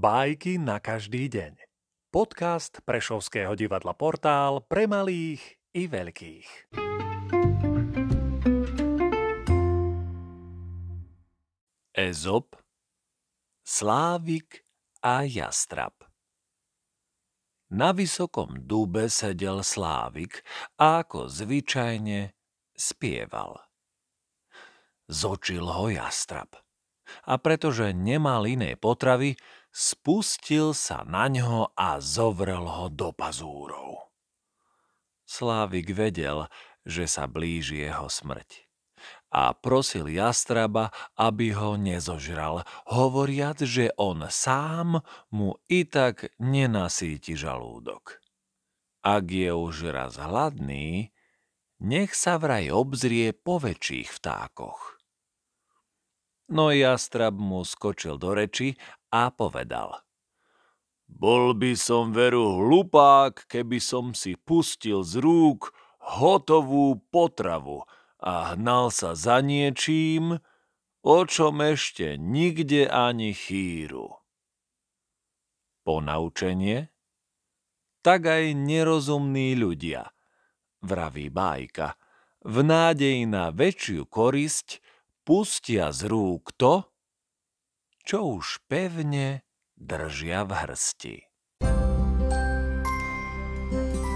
Bajky na každý deň. Podcast Prešovského divadla Portál pre malých i veľkých. Ezop, Slávik a Jastrab Na vysokom dube sedel Slávik a ako zvyčajne spieval. Zočil ho Jastrab a pretože nemal inej potravy, spustil sa na ňo a zovrel ho do pazúrov. Slávik vedel, že sa blíži jeho smrť a prosil jastraba, aby ho nezožral, hovoriac, že on sám mu i tak nenasíti žalúdok. Ak je už raz hladný, nech sa vraj obzrie po väčších vtákoch. No jastrab mu skočil do reči a povedal. Bol by som veru hlupák, keby som si pustil z rúk hotovú potravu a hnal sa za niečím, o čom ešte nikde ani chýru. Ponaučenie? Tak aj nerozumní ľudia, vraví bájka, v nádeji na väčšiu korisť Pustia z rúk to, čo už pevne držia v hrsti. thank you